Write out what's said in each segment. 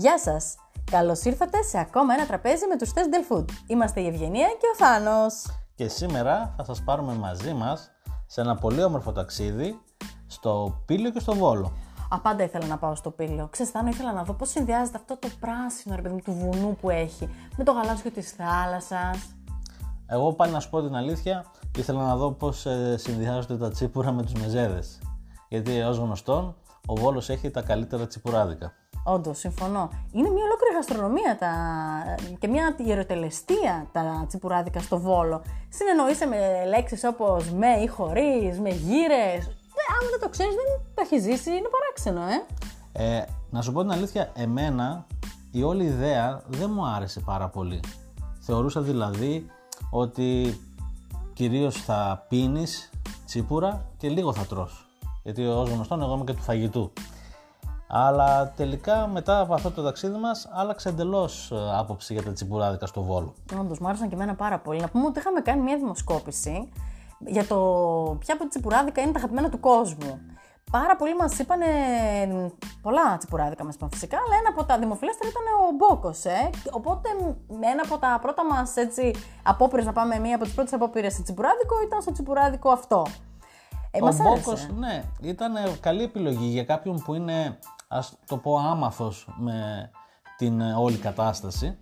Γεια σας! Καλώς ήρθατε σε ακόμα ένα τραπέζι με τους Test Food. Είμαστε η Ευγενία και ο Θάνος. Και σήμερα θα σας πάρουμε μαζί μας σε ένα πολύ όμορφο ταξίδι στο Πύλιο και στο Βόλο. Απάντα ήθελα να πάω στο Πύλιο. Ξέρεις, Θάνο, ήθελα να δω πώς συνδυάζεται αυτό το πράσινο, ρε παιδί μου, του βουνού που έχει, με το γαλάζιο της θάλασσας. Εγώ πάλι να σου πω την αλήθεια, ήθελα να δω πώς ε, συνδυάζονται τα τσίπουρα με τους μεζέδες. Γιατί ως γνωστόν, ο Βόλος έχει τα καλύτερα τσιπουράδικα. Όντως, συμφωνώ. Είναι μια ολόκληρη γαστρονομία τα... και μια ιεροτελεστία τα τσιπουράδικα στο Βόλο. Συνεννοείσαι με λέξεις όπως με ή χωρίς, με γύρες. Αν δεν το ξέρεις, δεν το έχεις ζήσει, είναι παράξενο, ε. ε. Να σου πω την αλήθεια, εμένα η όλη ιδέα δεν μου άρεσε πάρα πολύ. Θεωρούσα δηλαδή ότι κυρίως θα πίνεις τσίπουρα και λίγο θα τρως. Γιατί ως γνωστόν εγώ είμαι και του φαγητού. Αλλά τελικά μετά από αυτό το ταξίδι μας άλλαξε εντελώς ε, άποψη για τα τσιμπουράδικα στο Βόλο. Όντως, μου άρεσαν και εμένα πάρα πολύ. Να πούμε ότι είχαμε κάνει μια δημοσκόπηση για το ποια από τα τσιπουράδικα είναι τα αγαπημένα του κόσμου. Πάρα πολλοί μας είπαν. Πολλά τσιπουράδικα μας είπαν φυσικά, αλλά ένα από τα δημοφιλέστερα ήταν ο Μπόκος. Ε. Οπότε, ένα από τα πρώτα μας απόπειρες να πάμε, μία από τις πρώτες απόπειρες σε τσιπουράδικο ήταν στο τσιπουράδικο αυτό. Ε, ο Μπόκος, ναι, ήταν καλή επιλογή για κάποιον που είναι ας το πω άμαθος με την ε, όλη κατάσταση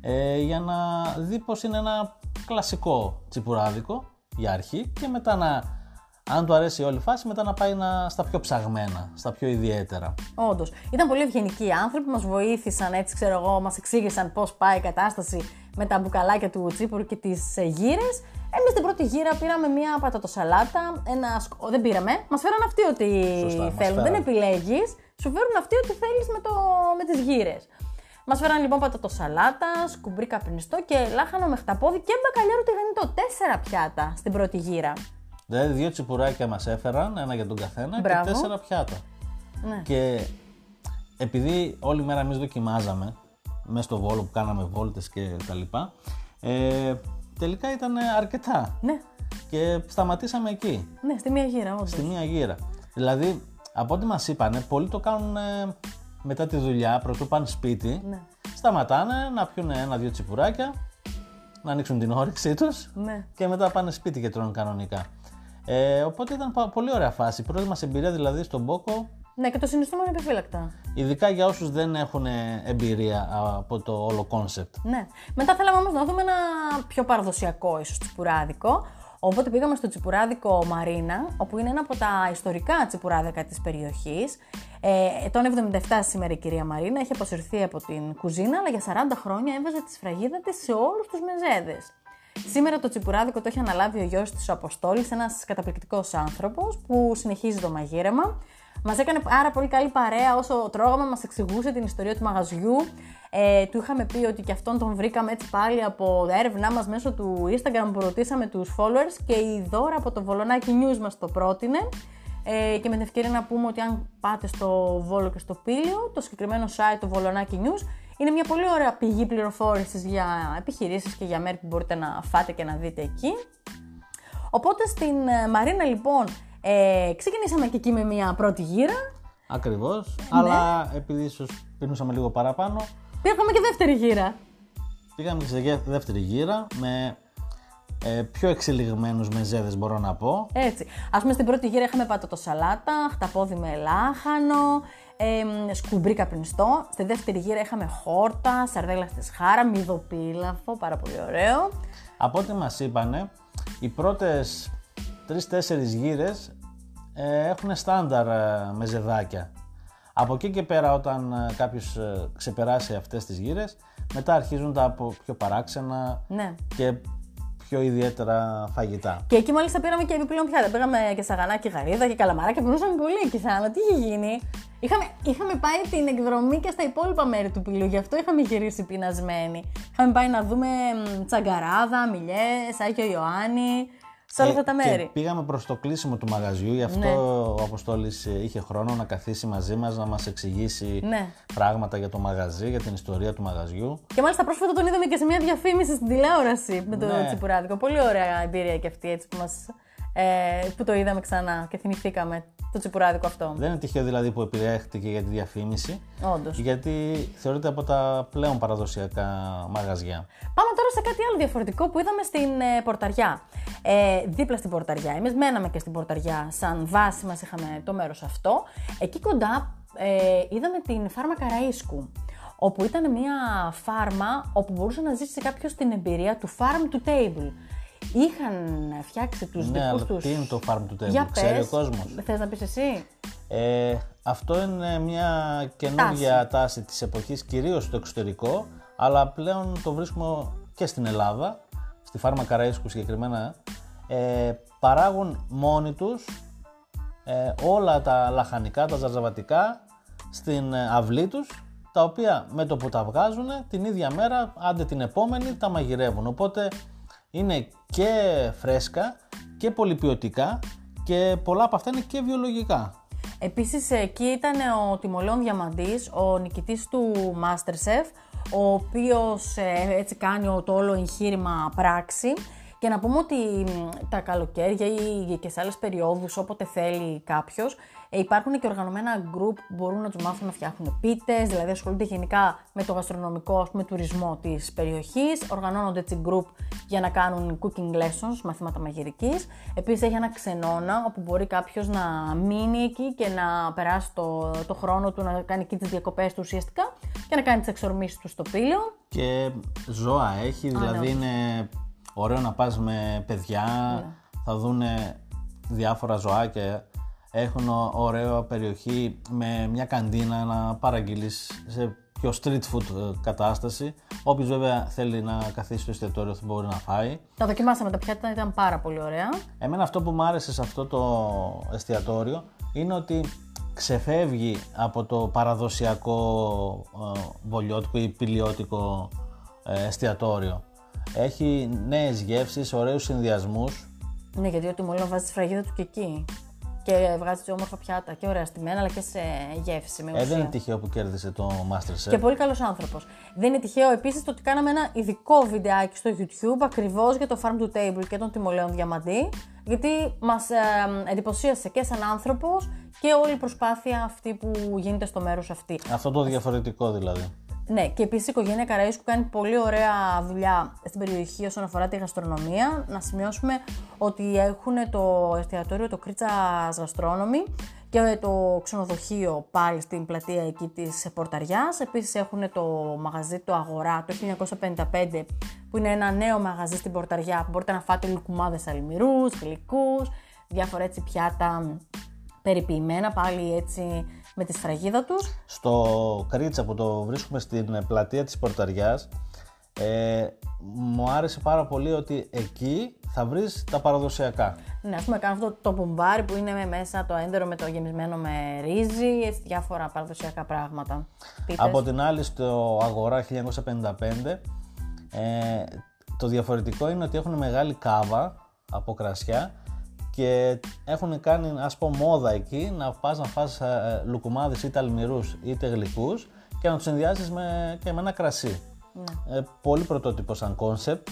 ε, για να δει πως είναι ένα κλασικό τσιπουράδικο για αρχή και μετά να αν του αρέσει η όλη φάση, μετά να πάει να, στα πιο ψαγμένα, στα πιο ιδιαίτερα. Όντως. Ήταν πολύ ευγενικοί άνθρωποι, μας βοήθησαν έτσι, ξέρω εγώ, μας εξήγησαν πώς πάει η κατάσταση με τα μπουκαλάκια του τσίπουρου και τις ε, γύρες. Εμείς την πρώτη γύρα πήραμε μία πατατοσαλάτα, ένα σκο... Δεν πήραμε. Μας φέραν αυτοί ό,τι θέλουν. Δεν επιλέγεις σου φέρουν αυτοί ό,τι θέλεις με, το, με τις γύρες. Μας φέραν λοιπόν πατατοσαλάτα, σκουμπρί καπνιστό και λάχανο με χταπόδι και μπακαλιάρο τηγανιτό. Τέσσερα πιάτα στην πρώτη γύρα. Δηλαδή δύο τσιπουράκια μας έφεραν, ένα για τον καθένα και τέσσερα πιάτα. Ναι. Και επειδή όλη μέρα εμείς δοκιμάζαμε μέσα στο βόλο που κάναμε βόλτες και τα λοιπά, ε, τελικά ήταν αρκετά. Ναι. Και σταματήσαμε εκεί. Ναι, στη μία γύρα, όντως. Στη μία γύρα. Δηλαδή, από ό,τι μας είπανε, πολλοί το κάνουν ε, μετά τη δουλειά, πρωτού πάνε σπίτι. Ναι. Σταματάνε να πιούν ένα-δύο τσιπουράκια, να ανοίξουν την όρεξή τους ναι. και μετά πάνε σπίτι και τρώνε κανονικά. Ε, οπότε ήταν πολύ ωραία φάση. Η πρώτη μας εμπειρία δηλαδή στον Μπόκο. Ναι, και το συνιστούμε ανεπιφύλακτα. Ειδικά για όσους δεν έχουν εμπειρία από το όλο κόνσεπτ. Ναι. Μετά θέλαμε όμως να δούμε ένα πιο παραδοσιακό ίσως τσιπουράδικο. Οπότε πήγαμε στο τσιπουράδικο Μαρίνα, όπου είναι ένα από τα ιστορικά τσιπουράδικα της περιοχής. Ε, το 77 σήμερα η κυρία Μαρίνα έχει αποσυρθεί από την κουζίνα, αλλά για 40 χρόνια έβαζε τη σφραγίδα της σε όλους τους μεζέδες. Σήμερα το τσιπουράδικο το έχει αναλάβει ο γιος της ο Αποστόλης, ένας καταπληκτικός άνθρωπος που συνεχίζει το μαγείρεμα. Μας έκανε πάρα πολύ καλή παρέα όσο τρώγαμε, μας εξηγούσε την ιστορία του μαγαζιού. Ε, του είχαμε πει ότι και αυτόν τον βρήκαμε έτσι πάλι από έρευνά μας μέσω του Instagram που ρωτήσαμε τους followers και η δώρα από το Βολονάκι News μας το πρότεινε. Ε, και με την ευκαιρία να πούμε ότι αν πάτε στο Βόλο και στο Πύλιο, το συγκεκριμένο site του Βολονάκι News είναι μια πολύ ωραία πηγή πληροφόρησης για επιχειρήσεις και για μέρη που μπορείτε να φάτε και να δείτε εκεί. Οπότε στην ε, Μαρίνα λοιπόν ε, ξεκινήσαμε και εκεί με μια πρώτη γύρα. Ακριβώς. Ναι. Αλλά επειδή ίσως πίνουσαμε λίγο παραπάνω. Πήγαμε και δεύτερη γύρα. Πήγαμε και σε δεύτερη γύρα με ε, πιο εξελιγμένους μεζέδες μπορώ να πω. Έτσι. Ας πούμε στην πρώτη γύρα είχαμε σαλάτα, χταπόδι με λάχανο, ε, σκουμπρί καπνιστό. Στη δεύτερη γύρα είχαμε χόρτα, σαρδέλα στη σχάρα, μυδοπίλαφο, πάρα πολύ ωραίο. Από ό,τι μας είπανε, οι πρώτες τρεις-τέσσερις γύρες ε, έχουν στάνταρ ε, μεζεδάκια. Από εκεί και πέρα όταν ε, κάποιος ε, ξεπεράσει αυτές τις γύρες, μετά αρχίζουν τα πιο παράξενα ναι. και πιο ιδιαίτερα φαγητά. Και εκεί μάλιστα πήραμε και επιπλέον πιάτα. Πήγαμε και σαγανάκι γαρίδα και καλαμαρά και περνούσαμε πολύ εκεί σαν. Τι είχε γίνει; Είχαμε, είχαμε πάει την εκδρομή και στα υπόλοιπα μέρη του πυλού, γι' αυτό είχαμε γυρίσει πεινασμένοι. Είχαμε πάει να δούμε τσαγκαράδα, μιλιές, Άγιο Ιωάννη σε όλα αυτά τα μέρη. Και πήγαμε προς το κλείσιμο του μαγαζιού, γι' αυτό ναι. ο Αποστόλης ε, είχε χρόνο να καθίσει μαζί μας να μας εξηγήσει ναι. πράγματα για το μαγαζί, για την ιστορία του μαγαζιού. Και μάλιστα πρόσφατα τον είδαμε και σε μια διαφήμιση στην τηλεόραση με το ναι. Τσιπουράδικο. Πολύ ωραία εμπειρία και αυτή έτσι που, μας, ε, που το είδαμε ξανά και θυμηθήκαμε το τσιπουράδικο αυτό. Δεν είναι τυχαίο δηλαδή που επιλέχθηκε για τη διαφήμιση. Όντως. Γιατί θεωρείται από τα πλέον παραδοσιακά μαγαζιά. Πάμε τώρα σε κάτι άλλο διαφορετικό που είδαμε στην ε, Πορταριά. Ε, δίπλα στην Πορταριά. Εμείς μέναμε και στην Πορταριά, σαν βάση μας είχαμε το μέρος αυτό. Εκεί κοντά ε, είδαμε την φάρμα Καραΐσκου όπου ήταν μια φάρμα όπου μπορούσε να ζήσει κάποιος την εμπειρία του farm to table. Είχαν φτιάξει τους Ναι, δικούς αλλά τους... τι είναι το farm to table, Για ξέρει πες. ο κόσμος. Θες να πεις εσύ; Ε, αυτό είναι μια καινούργια τάση. της εποχής, κυρίως στο εξωτερικό, αλλά πλέον το βρίσκουμε και στην Ελλάδα, στη φάρμα Καραΐσκου συγκεκριμένα, ε, παράγουν μόνοι τους ε, όλα τα λαχανικά, τα ζαρζαβατικά στην ε, αυλή τους, τα οποία με το που τα βγάζουν την ίδια μέρα, άντε την επόμενη, τα μαγειρεύουν. Οπότε είναι και φρέσκα και πολυποιωτικά και πολλά από αυτά είναι και βιολογικά. Επίσης εκεί ήταν ο Τιμολέων Διαμαντής, ο νικητής του Masterchef, ο οποίος ε, έτσι κάνει το όλο εγχείρημα πράξη. Και να πούμε ότι μ, τα καλοκαίρια ή και σε άλλες περιόδους όποτε θέλει κάποιος ε, υπάρχουν και οργανωμένα group που μπορούν να τους μάθουν να φτιάχνουν πίτες, δηλαδή ασχολούνται γενικά με το γαστρονομικό ας πούμε, τουρισμό της περιοχής, οργανώνονται έτσι group για να κάνουν cooking lessons, μαθήματα μαγειρικής. Επίσης έχει ένα ξενώνα όπου μπορεί κάποιος να μείνει εκεί και να περάσει το, το χρόνο του, να κάνει εκεί τις διακοπές του ουσιαστικά και να κάνει τις εξορμήσεις του στο πύλιο. Και ζώα έχει, δηλαδή είναι ωραίο να πας με παιδιά, θα δούνε διάφορα ζωάκια. Έχουν ω- ωραία περιοχή με μια καντίνα να παραγγείλεις σε πιο street food ε, κατάσταση. Όποιος βέβαια θέλει να καθίσει στο εστιατόριο θα μπορεί να φάει. Τα δοκιμάσαμε τα πιάτα, ήταν πάρα πολύ ωραία. Εμένα αυτό που μου άρεσε σε αυτό το εστιατόριο είναι ότι ξεφεύγει από το παραδοσιακό ε, βολιώτικο ή πηλιώτικο ε, εστιατόριο. Έχει νέες γεύσεις, ωραίους συνδυασμούς. Ναι, γιατί ο Τιμολέων βάζει τη σφραγίδα του και εκεί. Και βγάζει όμορφα πιάτα και ωραία στημένα, αλλά και σε γεύση με Ε, ουσία. δεν είναι τυχαίο που κέρδισε το Masterchef. Και πολύ καλός άνθρωπος. Δεν είναι τυχαίο επίσης το ότι κάναμε ένα ειδικό βιντεάκι στο YouTube ακριβώς για το Farm to Table και τον Τιμολέων Διαμαντή. Γιατί μας εντυπωσίασε και σαν άνθρωπος και όλη η προσπάθεια αυτή που γίνεται στο μέρος αυτή. Αυτό το διαφορετικό δηλαδή. Ναι, και επίσης η οικογένεια Καραΐσκου κάνει πολύ ωραία δουλειά στην περιοχή όσον αφορά τη γαστρονομία. Να σημειώσουμε ότι έχουν το εστιατόριο το Κρίτσα Γαστρόνομη και το ξενοδοχείο πάλι στην πλατεία εκεί της Πορταριάς. Επίσης έχουν το μαγαζί το Αγορά το 1955 που είναι ένα νέο μαγαζί στην Πορταριά που μπορείτε να φάτε λουκουμάδες αλμυρούς, γλυκούς, διάφορα έτσι πιάτα περιποιημένα πάλι έτσι με τη σφραγίδα τους. Στο Κρίτσα που το βρίσκουμε στην πλατεία της Πορταριάς ε, μου άρεσε πάρα πολύ ότι εκεί θα βρεις τα παραδοσιακά. Ναι, ας πούμε, κάνουν αυτό το μπομπάρι που είναι με μέσα το έντερο με το γεμισμένο με ρύζι, έτσι, διάφορα παραδοσιακά πράγματα. Πίτες. Από την άλλη στο Αγορά 1955 ε, το διαφορετικό είναι ότι έχουν μεγάλη κάβα από κρασιά και έχουν κάνει ας πω μόδα εκεί να πας να φας ε, λουκουμάδες είτε αλμυρούς είτε γλυκούς και να τους συνδυάζεις με, και με ένα κρασί. Ε, πολύ πρωτότυπο σαν κόνσεπτ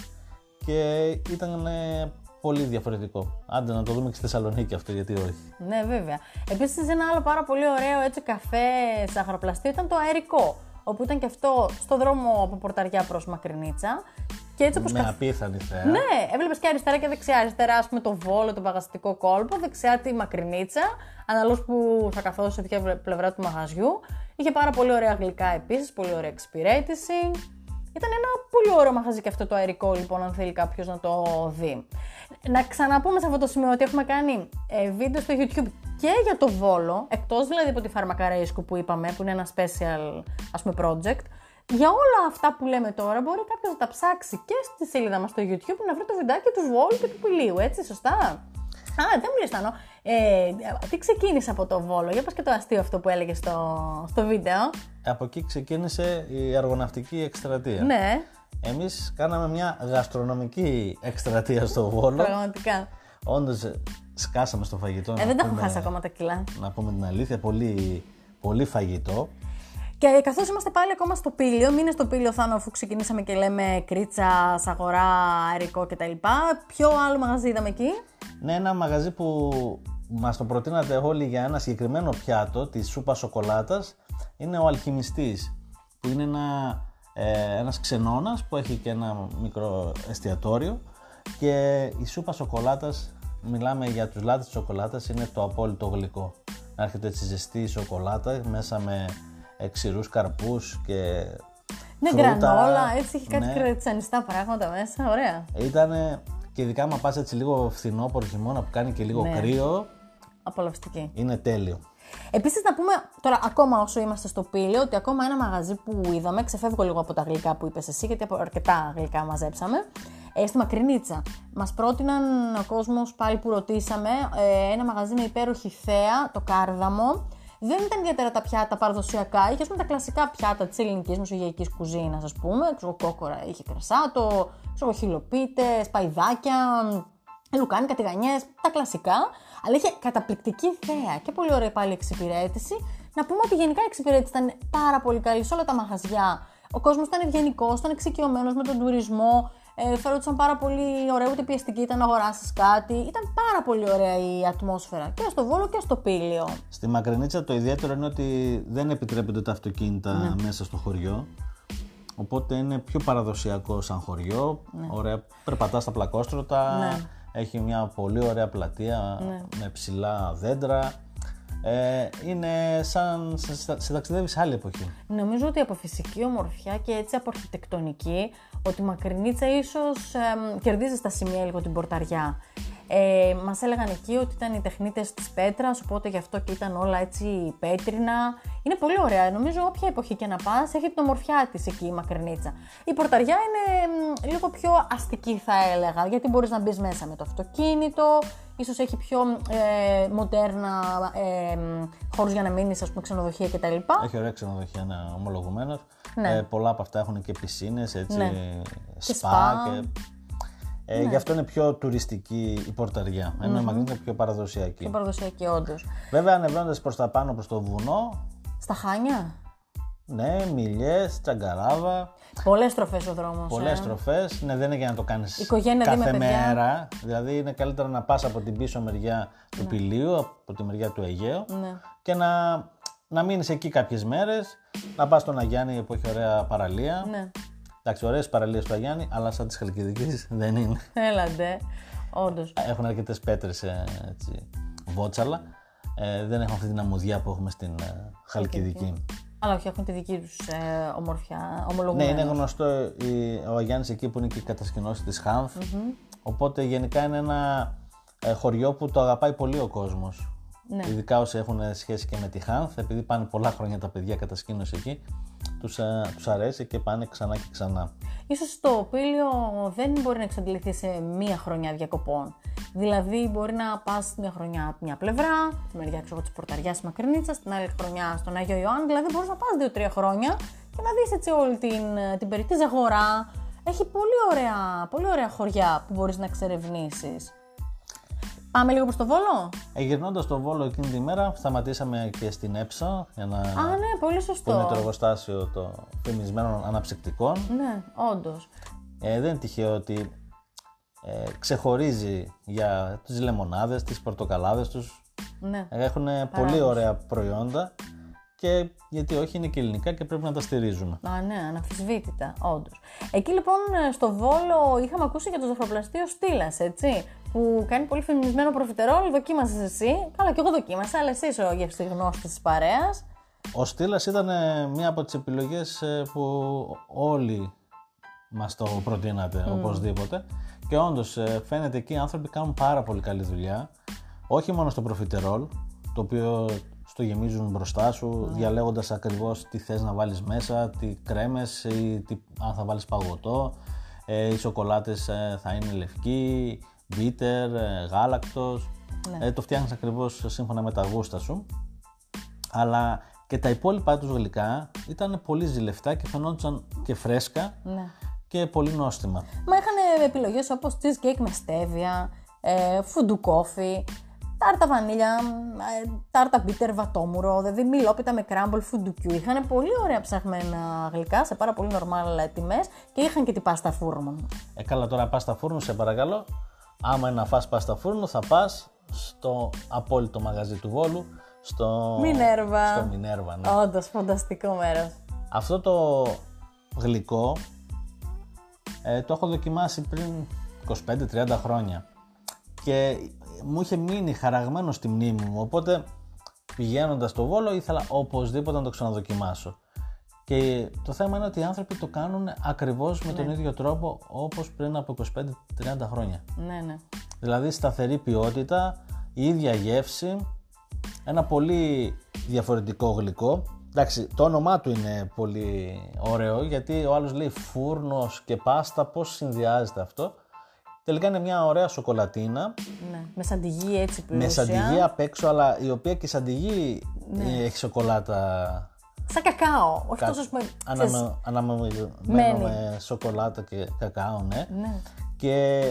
και ήταν ε, πολύ διαφορετικό. Άντε να το δούμε και στη Θεσσαλονίκη αυτό γιατί όχι. Ναι, βέβαια. Επίσης, ένα άλλο πάρα πολύ ωραίο έτσι, καφέ ζαχαροπλαστείο ήταν το αερικό. Όπου ήταν και αυτό στο δρόμο από Πορταριά προς Μακρινίτσα. Και έτσι όπως με απίθανη θέα. Ναι, έβλεπες και αριστερά και δεξιά. Αριστερά, ας πούμε, το βόλο, το παγαστικό κόλπο. Δεξιά τη μακρινίτσα. Αναλόγως που θα καθόταν σε ποια πλευρά του μαγαζιού. Είχε πάρα πολύ ωραία γλυκά επίσης, πολύ ωραία εξυπηρέτηση. Ήταν ένα πολύ ωραίο μαγαζί και αυτό το αερικό, λοιπόν, αν θέλει κάποιος να το δει. Να ξαναπούμε σε αυτό το σημείο ότι έχουμε κάνει ε, βίντεο στο YouTube και για το Βόλο, εκτός δηλαδή από τη φαρμακαρέισκου που είπαμε, που είναι ένα special ας πούμε project, για όλα αυτά που λέμε τώρα μπορεί κάποιος να τα ψάξει και στη σελίδα μας στο YouTube να βρει το βιντεάκι του Βόλου και του Πηλίου, έτσι, σωστά; Α, δεν μου λες Τάνο. Ε, τι ξεκίνησε από το Βόλο, για πας και το αστείο αυτό που έλεγες στο, στο βίντεο. Από εκεί ξεκίνησε η αργοναυτική εκστρατεία. Ναι, Εμείς κάναμε μια γαστρονομική εκστρατεία στο Βόλο. πραγματικά. Όντως ε, σκάσαμε στο φαγητό. Ε, να δεν τα έχω πούμε- χάσει ακόμα τα κιλά. Να πούμε την αλήθεια, πολύ, πολύ φαγητό. Και καθώς είμαστε πάλι ακόμα στο πύλιο, μείνε στο πύλιο Θάνο αφού ξεκινήσαμε και λέμε κρίτσα, σαγορά, αερικό κτλ. Ποιο άλλο μαγαζί είδαμε εκεί; Ναι, ένα μαγαζί που μας το προτείνατε όλοι για ένα συγκεκριμένο πιάτο της σούπας σοκολάτας είναι ο αλχημιστής που είναι ένα, ε, ένας ξενώνας που έχει και ένα μικρό εστιατόριο και η σούπα σοκολάτας μιλάμε για τους λάτρες της σοκολάτας είναι το απόλυτο γλυκό να έρχεται έτσι ζεστή σοκολάτα μέσα με ξηρούς καρπούς και Ναι, φρούτα. γκρανόλα, έτσι έχει κάτι Ναι. κρατισανιστά πράγματα μέσα. Ωραία. Ήτανε και ειδικά μα πας έτσι λίγο φθινόπωρο χειμώνα που κάνει και λίγο Ναι. κρύο Απολαυστική. είναι τέλειο. Επίσης, να πούμε τώρα, ακόμα όσο είμαστε στο πύλιο, ότι ακόμα ένα μαγαζί που είδαμε, ξεφεύγω λίγο από τα γλυκά που είπες εσύ, γιατί από αρκετά γλυκά μαζέψαμε. Ε, στη Μακρινίτσα. Μας πρότειναν ο κόσμος πάλι που ρωτήσαμε ε, ένα μαγαζί με υπέροχη θέα, το κάρδαμο. Δεν ήταν ιδιαίτερα τα πιάτα παραδοσιακά, είχες ας πούμε τα κλασικά πιάτα της ελληνικής μεσογειακής κουζίνας, ας πούμε. Ξέρω, κόκορα, είχε κρασάτο, ξέρω, χιλοπίτες, παϊδάκια, λουκάνικα, τηγανιές, τα κλασικά, αλλά είχε καταπληκτική θέα και πολύ ωραία πάλι εξυπηρέτηση. Να πούμε ότι γενικά η εξυπηρέτηση ήταν πάρα πολύ καλή σε όλα τα μαγαζιά. Ο κόσμος ήταν ευγενικός, ήταν εξοικειωμένος με τον τουρισμό, ε, φερόντουσαν πάρα πολύ ωραία, ούτε πιεστική ήταν να αγοράσεις κάτι. Ήταν πάρα πολύ ωραία η ατμόσφαιρα και στο Βόλο και στο Πήλιο. Στη Μακρινίτσα το ιδιαίτερο είναι ότι δεν επιτρέπονται τα αυτοκίνητα Ναι. μέσα στο χωριό. Οπότε είναι πιο παραδοσιακό σαν χωριό. Ωραία, περπατάς στα πλακόστρωτα. Ναι. Έχει μια πολύ ωραία πλατεία με ψηλά δέντρα. Ε, είναι σαν σε, σε ταξιδεύεις άλλη εποχή. Νομίζω ότι από φυσική ομορφιά και έτσι από αρχιτεκτονική, ότι η Μακρινίτσα ίσως εμ, κερδίζεις στα σημεία λίγο την πορταριά. Ε, μας έλεγαν εκεί ότι ήταν οι τεχνίτες της πέτρας, οπότε γι' αυτό και ήταν όλα έτσι πέτρινα. Είναι πολύ ωραία. Νομίζω όποια εποχή και να πας έχει την ομορφιά της εκεί η Μακρινίτσα. Η πορταριά είναι εμ, λίγο πιο αστική θα έλεγα, γιατί μπορείς να μπεις μέσα με το αυτοκίνητο, ίσως έχει πιο ε, μοντέρνα ε, χώρους για να μείνεις, ας πούμε ξενοδοχεία κτλ. Έχει ωραία ξενοδοχεία, είναι ομολογουμένος. Ναι. Ε, πολλά από αυτά έχουν και πισίνες, έτσι, Ναι. σπα σπα. και... Ε, Γι' αυτό είναι πιο τουριστική η πορταριά, ενώ η Μακρινίτσα είναι πιο παραδοσιακή. Πιο παραδοσιακή, όντως. Βέβαια, ανεβαίνοντας προς τα πάνω προς το βουνό, Στα χάνια; ναι, μιλιές, τσαγκαράβα, Πολλές στροφές ο δρόμος. πολλές στροφές. Ναι, δεν είναι για να το κάνεις Οικογένεια, δει με κάθε παιδιά. μέρα. Δηλαδή, είναι καλύτερα να πας από την πίσω μεριά του πηλίου, από τη μεριά του Αιγαίου Ναι. και να, να μείνεις εκεί κάποιες μέρες, να πας στον Αγιάννη που έχει ωραία παραλία. Ναι. Εντάξει, ωραίες παραλίες του Αγιάννη, αλλά σαν τη Χαλκιδικής δεν είναι. Έλαντε. Όντως. Έχουν αρκετές πέτρες βότσαλα. Ε, δεν έχουν αυτή την αμμουδιά που έχουμε στην ε, Χαλκιδική. Αλλά όχι, έχουν τη δική τους ε, ομορφιά. Ναι, Ομολογουμένως. είναι γνωστό η, ο Αγιάννης εκεί που είναι και η κατασκηνώση της χανθ Οπότε γενικά είναι ένα ε, χωριό που το αγαπάει πολύ ο κόσμος. Ναι. Ειδικά όσοι έχουν σχέση και με τη Χάνθ, επειδή πάνε πολλά χρόνια τα παιδιά κατασκήνωση εκεί, τους, ε, τους αρέσει και πάνε ξανά και ξανά. Ίσως το πήλιο δεν μπορεί να εξαντληθεί σε μία χρονιά διακοπών. Δηλαδή, μπορεί να πας μια χρονιά από μια πλευρά, τη μεριά ξέρω, της πορταριάς της Μακρινίτσας, την άλλη χρονιά στον Άγιο Ιωάννη. Δηλαδή, μπορείς να πας δύο-τρία χρόνια και να δεις έτσι όλη την, την περιττή Ζαγορά. Έχει πολύ ωραία, πολύ ωραία χωριά που μπορείς να εξερευνήσεις. Πάμε λίγο προς το Βόλο. Ε, Γυρνώντας το Βόλο εκείνη τη μέρα, σταματήσαμε και στην Έψα, για να... Α, ναι, πολύ που είναι σωστό. το εργοστάσιο των φημισμένων αναψυκτικών. Ναι, όντως. Ε, δεν είναι τυχαίο ότι ε, ξεχωρίζει για τις λεμονάδες, τις πορτοκαλάδες τους. Ναι. Έχουν πολύ ωραία προϊόντα και γιατί όχι είναι και ελληνικά και πρέπει να τα στηρίζουμε. Α, ναι, αναμφισβήτητα, όντως. Εκεί λοιπόν στο Βόλο είχαμε ακούσει για το ζαχαροπλαστείο Στήλας, έτσι. Που κάνει πολύ φημισμένο προφιτερόλ. Δοκίμασες εσύ; Καλά, και εγώ δοκίμασα, αλλά εσύ είσαι ο γευστηγνώστη της παρέας. Ο Στήλας ήταν ε, μία από τις επιλογές ε, που όλοι μας το προτείνατε οπωσδήποτε και όντως ε, φαίνεται εκεί οι άνθρωποι κάνουν πάρα πολύ καλή δουλειά όχι μόνο στο προφιτερόλ το οποίο στο γεμίζουν μπροστά σου διαλέγοντας ακριβώς τι θες να βάλεις μέσα, τι κρέμες ή τι, αν θα βάλεις παγωτό. Ε, οι σοκολάτες ε, θα είναι λευκοί, μπίτερ, ε, γάλακτος. Ε, το φτιάχνεις ακριβώς σύμφωνα με τα γούστα σου. Αλλά και τα υπόλοιπα τους γλυκά ήταν πολύ ζηλευτά και φαινόντουσαν και φρέσκα Ναι. και πολύ νόστιμα. Μα είχαν επιλογές όπως cheesecake με στέβια, ε, φουντουκόφι, τάρτα βανίλια, ε, τάρτα μπίτερ βατόμουρο, δηλαδή μιλόπιτα με κράμπολ φουντουκιού. Είχαν πολύ ωραία ψαχμένα γλυκά σε πάρα πολύ νορμάλ τιμές και είχαν και την πάστα φούρνο. Ε, καλά τώρα πας στα φούρνο σε παρακαλώ. Άμα είναι να φας πας στα φούρνο θα πας στο απόλυτο μαγαζί του Βόλου, στο Μινέρβα. Στο Μινέρβα, ναι. Όντως, φανταστικό μέρος. Αυτό το γλυκό ε, το έχω δοκιμάσει πριν 25-30 χρόνια και μου είχε μείνει χαραγμένο στη μνήμη μου, οπότε πηγαίνοντας στο Βόλο ήθελα οπωσδήποτε να το ξαναδοκιμάσω. Και το θέμα είναι ότι οι άνθρωποι το κάνουν ακριβώς με τον ίδιο τρόπο όπως πριν από 25-30 χρόνια. Ναι, ναι. Δηλαδή σταθερή ποιότητα, η ίδια γεύση, ένα πολύ διαφορετικό γλυκό. Εντάξει, το όνομά του είναι πολύ ωραίο γιατί ο άλλος λέει φούρνος και πάστα, πώς συνδυάζεται αυτό. Τελικά είναι μια ωραία σοκολατίνα ναι. Με σαντιγί έτσι που με σαντιγί απ' έξω, αλλά η οποία και η σαντιγί ε, έχει σοκολάτα Σαν κακάο. Όχι κα- τόσο ας πούμε. αναμε- ξέρεις, αναμειγμένο Μένει. με σοκολάτα και κακάο, ναι. Ναι. Και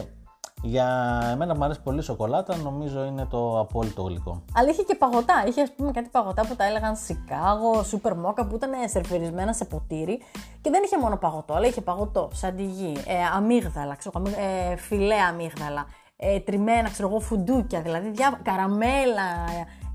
για εμένα μου αρέσει πολύ η σοκολάτα, νομίζω είναι το απόλυτο γλυκό. Αλλά είχε και παγωτά. Είχε, ας πούμε, κάτι παγωτά που τα έλεγαν Σικάγο, Σούπερ Μόκα, που ήταν σερφερισμένα σε ποτήρι. Και δεν είχε μόνο παγωτό, αλλά είχε παγωτό, σαντιγί, ε, αμύγδαλα, ξέρω, αμύγ- ε, φιλέ αμύγδαλα, ε, τριμμένα, ξέρω εγώ, φουντούκια, δηλαδή διά, καραμέλα,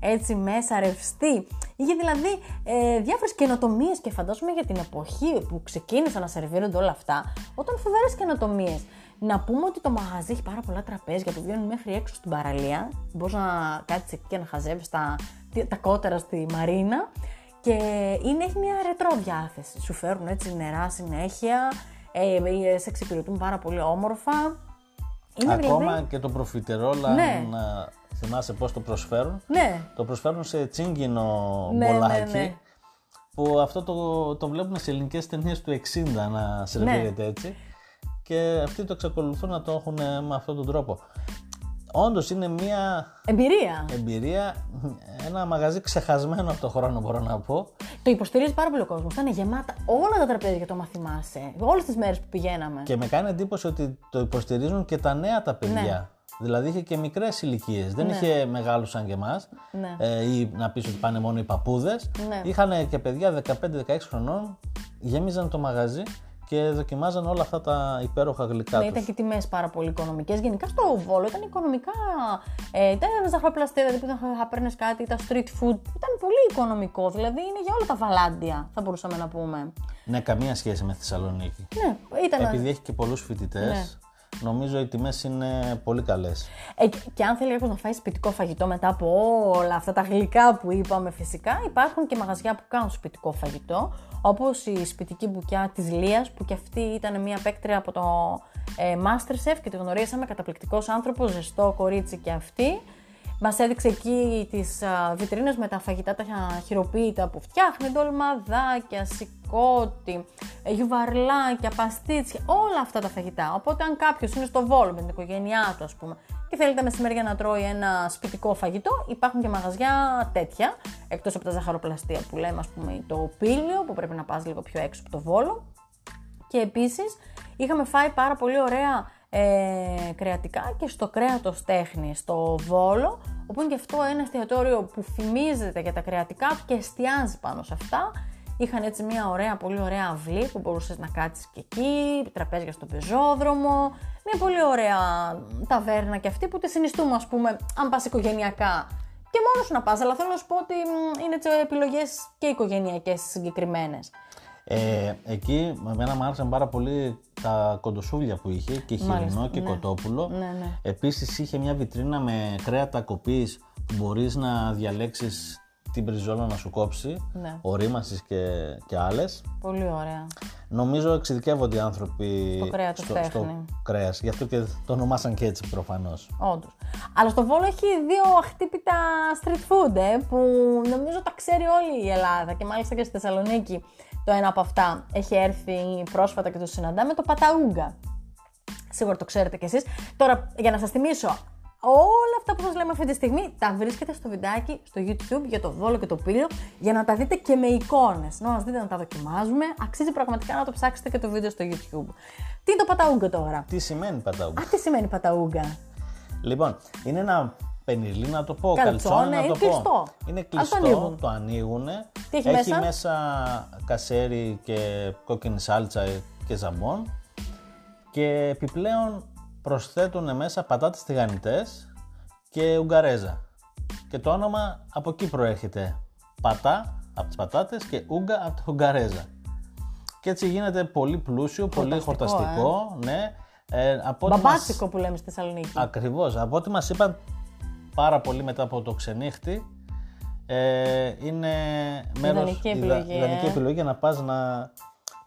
ε, έτσι μέσα, ρευστή. Είχε δηλαδή ε, διάφορες καινοτομίες και φαντάζομαι για την εποχή που ξεκίνησαν να σερβίρονται όλα αυτά, όταν φοβερές καινοτομίες. Να πούμε ότι το μαγαζί έχει πάρα πολλά τραπέζια που βγαίνουν μέχρι έξω στην παραλία. Μπορείς να κάτσεις εκεί και να χαζεύεις τα, τα κότερα στη Μαρίνα. Και είναι, έχει μια ρετρό διάθεση. Σου φέρουν έτσι νερά συνέχεια. Ε, ε, σε εξυπηρετούν πάρα πολύ όμορφα. Είναι Ακόμα δηλαδή. και το προφιτερόλα, Ναι. να θυμάσαι πώς το προσφέρουν. Ναι, Το προσφέρουν σε τσίγκινο Ναι, ναι, μπολάκι. ναι. Που αυτό το, το βλέπουμε σε ελληνικές ταινίες του 60 να σερβίρεται έτσι. Και αυτοί το εξακολουθούν να το έχουν με αυτόν τον τρόπο. Όντως είναι μια εμπειρία. εμπειρία, ένα μαγαζί ξεχασμένο από το χρόνο μπορώ να πω. Το υποστηρίζει πάρα πολύ ο κόσμος. Ήταν γεμάτα όλα τα τραπέζια, το μαθημάσαι. Όλες τις μέρες που πηγαίναμε. Και με κάνει εντύπωση ότι το υποστηρίζουν και τα νέα τα παιδιά. Ναι. Δηλαδή είχε και μικρές ηλικίες. Δεν είχε μεγάλους σαν και εμάς. Ναι. Ε, ή να πεις ότι πάνε μόνο οι παππούδες. Ναι. Είχαν και παιδιά 15-16 χρονών, γέμιζαν το μαγαζί και δοκιμάζαν όλα αυτά τα υπέροχα γλυκά Ναι, τους. ήταν και τιμές πάρα πολύ οικονομικές. Γενικά στο Βόλο ήταν οικονομικά. Ε, ήταν ζαχαροπλαστεία, δηλαδή που θα παίρνει κάτι, τα street food. Ήταν πολύ οικονομικό. Δηλαδή είναι για όλα τα βαλάντια, θα μπορούσαμε να πούμε. Ναι, καμία σχέση με Θεσσαλονίκη. Ναι, ήταν. Επειδή έχει και πολλούς φοιτητές, Ναι. Νομίζω οι τιμές είναι πολύ καλές. Ε, και- και αν θέλει κάποιος να φάει σπιτικό φαγητό μετά από όλα αυτά τα γλυκά που είπαμε, φυσικά υπάρχουν και μαγαζιά που κάνουν σπιτικό φαγητό. Όπως η σπιτική μπουκιά της Λίας, που και αυτή ήταν μια παίκτρια από το ε, Masterchef και τη γνωρίσαμε. Καταπληκτικός άνθρωπος, ζεστό κορίτσι και αυτή. Μας έδειξε εκεί τις βιτρίνες με τα φαγητά τα χειροποίητα που φτιάχνει, ντολμαδάκια, σηκώτη, ε, γιουβαρλάκια, παστίτσια, όλα αυτά τα φαγητά. Οπότε, αν κάποιος είναι στο βόλο με την οικογένειά του, ας πούμε, και θέλει τα μεσημέρια να τρώει ένα σπιτικό φαγητό, υπάρχουν και μαγαζιά τέτοια, εκτός από τα ζαχαροπλαστεία που λέμε, ας πούμε, το πύλιο, που πρέπει να πας λίγο πιο έξω από το βόλο. Και επίσης είχαμε φάει πάρα πολύ ωραία ε, κρεατικά και στο κρέατος τέχνη στο Βόλο, όπου είναι και αυτό ένα εστιατόριο που θυμίζεται για τα κρεατικά του και εστιάζει πάνω σε αυτά. Είχαν έτσι μια ωραία, πολύ ωραία αυλή που μπορούσες να κάτσεις και εκεί, τραπέζια στο πεζόδρομο, μια πολύ ωραία ταβέρνα και αυτή που τη συνιστούμε ας πούμε αν πας οικογενειακά και μόνος σου να πας, αλλά θέλω να σου πω ότι μ, είναι έτσι επιλογές και οικογενειακές συγκεκριμένες. Ε, εκεί με μένα μου άρεσαν πάρα πολύ τα κοντοσούβλια που είχε και χοιρινό Μάλιστα, και ναι. κοτόπουλο. Ναι, ναι. Επίσης είχε μια βιτρίνα με κρέατα κοπής που μπορείς να διαλέξεις την μπριζόλα να σου κόψει, Ναι. ορίμασης και, και άλλες. Πολύ ωραία. Νομίζω εξειδικεύονται οι άνθρωποι Στο κρέατος στο, τέχνη. στο κρέας, γι' αυτό και το ονομάσαν και έτσι προφανώς. Όντως. Αλλά στο Βόλο έχει δύο αχτύπητα street food, ε, που νομίζω τα ξέρει όλη η Ελλάδα και μάλιστα και στη Θεσσαλονίκη το ένα από αυτά έχει έρθει πρόσφατα και το συναντάμε, το παταούγκα. Σίγουρα το ξέρετε κι εσείς. Τώρα, για να σας θυμίσω, όλα αυτά που σας λέμε αυτή τη στιγμή τα βρίσκετε στο βιντεάκι στο YouTube για το Βόλο και το Πύλιο για να τα δείτε και με εικόνες. Να μας δείτε να τα δοκιμάζουμε. Αξίζει πραγματικά να το ψάξετε και το βίντεο στο YouTube. Τι είναι το παταούγκα τώρα; Τι σημαίνει παταούγκ. Α, τι σημαίνει παταούγκα; Λοιπόν, είναι ένα πενιλί να το πω, Καλτσόνε, καλτσόνε να είναι το κλειστό. πω. Είναι Ας το κλειστό, ανοίγουν. το ανοίγουν. Τι έχει μέσα; κασέρι και κόκκινη σάλτσα και ζαμπόν. Και επιπλέον προσθέτουν μέσα πατάτες τηγανιτές και Ουγγαρέζα. Και το όνομα από εκεί προέρχεται. Πατά από τις πατάτες και Ούγκα από τη Ουγγαρέζα. Και έτσι γίνεται πολύ πλούσιο, πολύ χορταστικό. Ναι. Ε, από ό,τι μας- Μπαμπάτσικο που λέμε στη Θεσσαλονίκη. Ακριβώς. Από ό,τι μας είπαν πάρα πολύ μετά από το ξενύχτη, ε, είναι μέρος, Ιδανική ιδα- επιλογή, ιδανική ε. επιλογή για να πας να,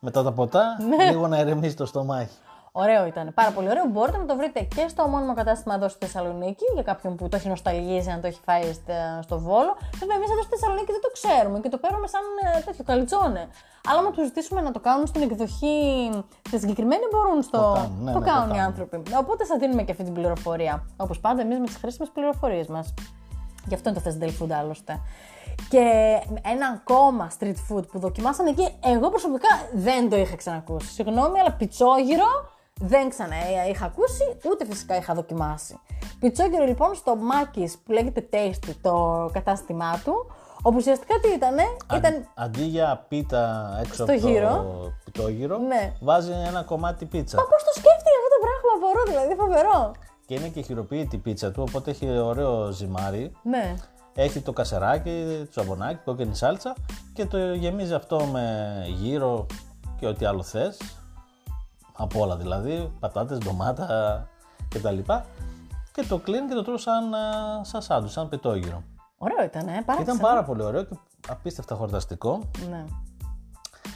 μετά τα ποτά Ναι. λίγο να ηρεμήσει το στομάχι. Ωραίο ήταν. Πάρα πολύ ωραίο. Μπορείτε να το βρείτε και στο μόνιμο κατάστημα εδώ στη Θεσσαλονίκη, για κάποιον που το έχει νοσταλγίσει, αν το έχει φάει στε- στο Βόλο. Βέβαια, εμείς εδώ στη Θεσσαλονίκη δεν το ξέρουμε και το παίρνουμε σαν ε, τέτοιο καλιτσόνε. Αλλά άμα τους ζητήσουμε να το κάνουν στην εκδοχή τη συγκεκριμένη, μπορούν στο. Το κάνουν, ναι, το ναι, το κάνουν οι κάνουν. άνθρωποι. Οπότε σας δίνουμε και αυτή την πληροφορία. Όπως πάντα, εμείς με τις χρήσιμες πληροφορίες μας. Γι' αυτό είναι το Festival Food άλλωστε. Και ένα ακόμα street food που δοκιμάσαμε εκεί, εγώ προσωπικά δεν το είχα ξανακούσει. Συγγνώμη, αλλά πιτσόγυρο δεν ξανά είχα ακούσει, ούτε φυσικά είχα δοκιμάσει. Πιτσόγυρο λοιπόν στο Μάκης που λέγεται Tasty το κατάστημά του, όπου ουσιαστικά τι ήτανε, ήταν Αντί για πίτα έξω Στο από γύρο. το πιτόγυρο, Ναι. βάζει ένα κομμάτι πίτσα. Πώς το σκέφτηκε αυτό το πράγμα, απορώ δηλαδή, φοβερό. Και είναι και χειροποίητη η πίτσα του, οπότε έχει ωραίο ζυμάρι. Ναι. Έχει το κασεράκι, το σαμπονάκι, κόκκινη σάλτσα και το γεμίζει αυτό με γύρο και ό,τι άλλο θες. Από όλα δηλαδή, πατάτες, ντομάτα κτλ. Και το κλείνει και το τρώω σαν, α, σαν σάντου, σαν πιτόγυρο. Ωραίο ήταν, ε, πάρα Ήταν πάρα πολύ ωραίο και απίστευτα χορταστικό. Ναι.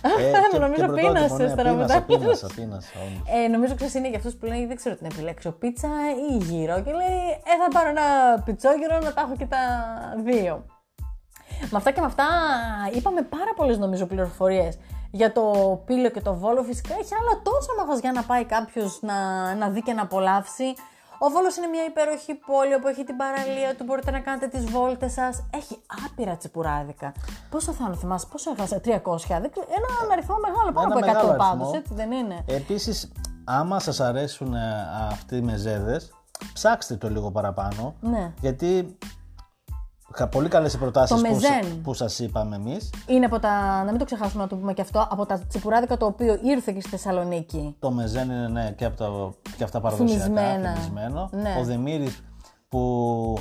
Ε, Νομίζω πρωτότυπο, πείνασες ναι, τώρα πείνασα, μετά. πείνασα, πείνασα, όντως. Ε, νομίζω ξέρεις είναι για αυτούς που λένε δεν ξέρω τι να επιλέξω, πίτσα ή γύρο. Και λέει, Ε, θα πάρω ένα πιτσόγυρο να τα έχω και τα δύο. Με αυτά και με αυτά είπαμε πάρα πολλές νομίζω πληροφορίες για το πύλο και το βόλο. Φυσικά έχει άλλα τόσα μαγαζιά να πάει κάποιος να, να δει και να απολαύσει. Ο Βόλος είναι μια υπέροχη πόλη όπου έχει την παραλία του, μπορείτε να κάνετε τις βόλτες σας. Έχει άπειρα τσιπουράδικα. Πόσο θα είναι, θυμάσαι, πόσο έχασε, 300, δεν ξέρω, ένα αριθμό μεγάλο, πάνω Ένα από 100 μεγάλο αριθμό. πάντως, έτσι δεν είναι. Επίσης, άμα σας αρέσουν ε, αυτοί οι μεζέδες, ψάξτε το λίγο παραπάνω. Ναι. Γιατί είχα πολύ καλές οι προτάσεις Το που, σα- μεζέν. που σας είπαμε εμείς. Είναι από τα, να μην το ξεχάσουμε να το πούμε και αυτό, από τα τσιπουράδικα το οποίο ήρθε και στη Θεσσαλονίκη. Το μεζέν είναι ναι, και, από τα, και αυτά παραδοσιακά. Φημισμένα. φημισμένο. Ναι. Ο Δεμήρης που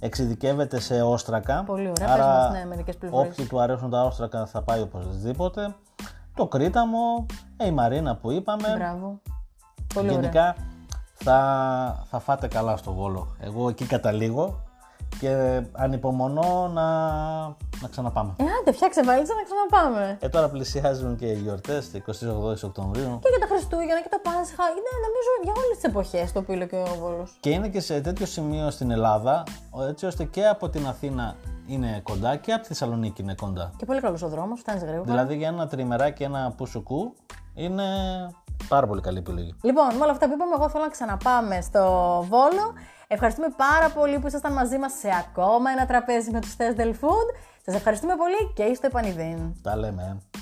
εξειδικεύεται σε όστρακα. Πολύ ωραία. Άρα, Πες μας, ναι, μερικές πληροφορίες. όποιοι του αρέσουν τα όστρακα θα πάει οπωσδήποτε. Το κρίταμο, ε, η Μαρίνα που είπαμε. Μπράβο. Πολύ ωραία. Γενικά θα, θα φάτε καλά στο Βόλο. Εγώ εκεί καταλήγω και ανυπομονώ να, να ξαναπάμε. Ε, άντε, φτιάξε βαλίτσα να ξαναπάμε. Ε, τώρα πλησιάζουν και οι γιορτές, 28 Οκτωβρίου. Και για τα Χριστούγεννα και τα Πάσχα. Είναι νομίζω για όλες τις εποχές το πύλο και ο Βόλος. Και είναι και σε τέτοιο σημείο στην Ελλάδα, έτσι ώστε και από την Αθήνα είναι κοντά και από τη Θεσσαλονίκη είναι κοντά. Και πολύ καλός ο δρόμος, φτάνεις γρήγορα. Δηλαδή για ένα τριμεράκι, ένα πουσουκού, είναι πάρα πολύ καλή επιλογή. Λοιπόν, με όλα αυτά που είπαμε, εγώ θέλω να ξαναπάμε στο Βόλο. Ευχαριστούμε πάρα πολύ που ήσασταν μαζί μας σε ακόμα ένα τραπέζι με τους Test Del Food. Σας ευχαριστούμε πολύ και είστε επανειδήν. Τα λέμε. ε.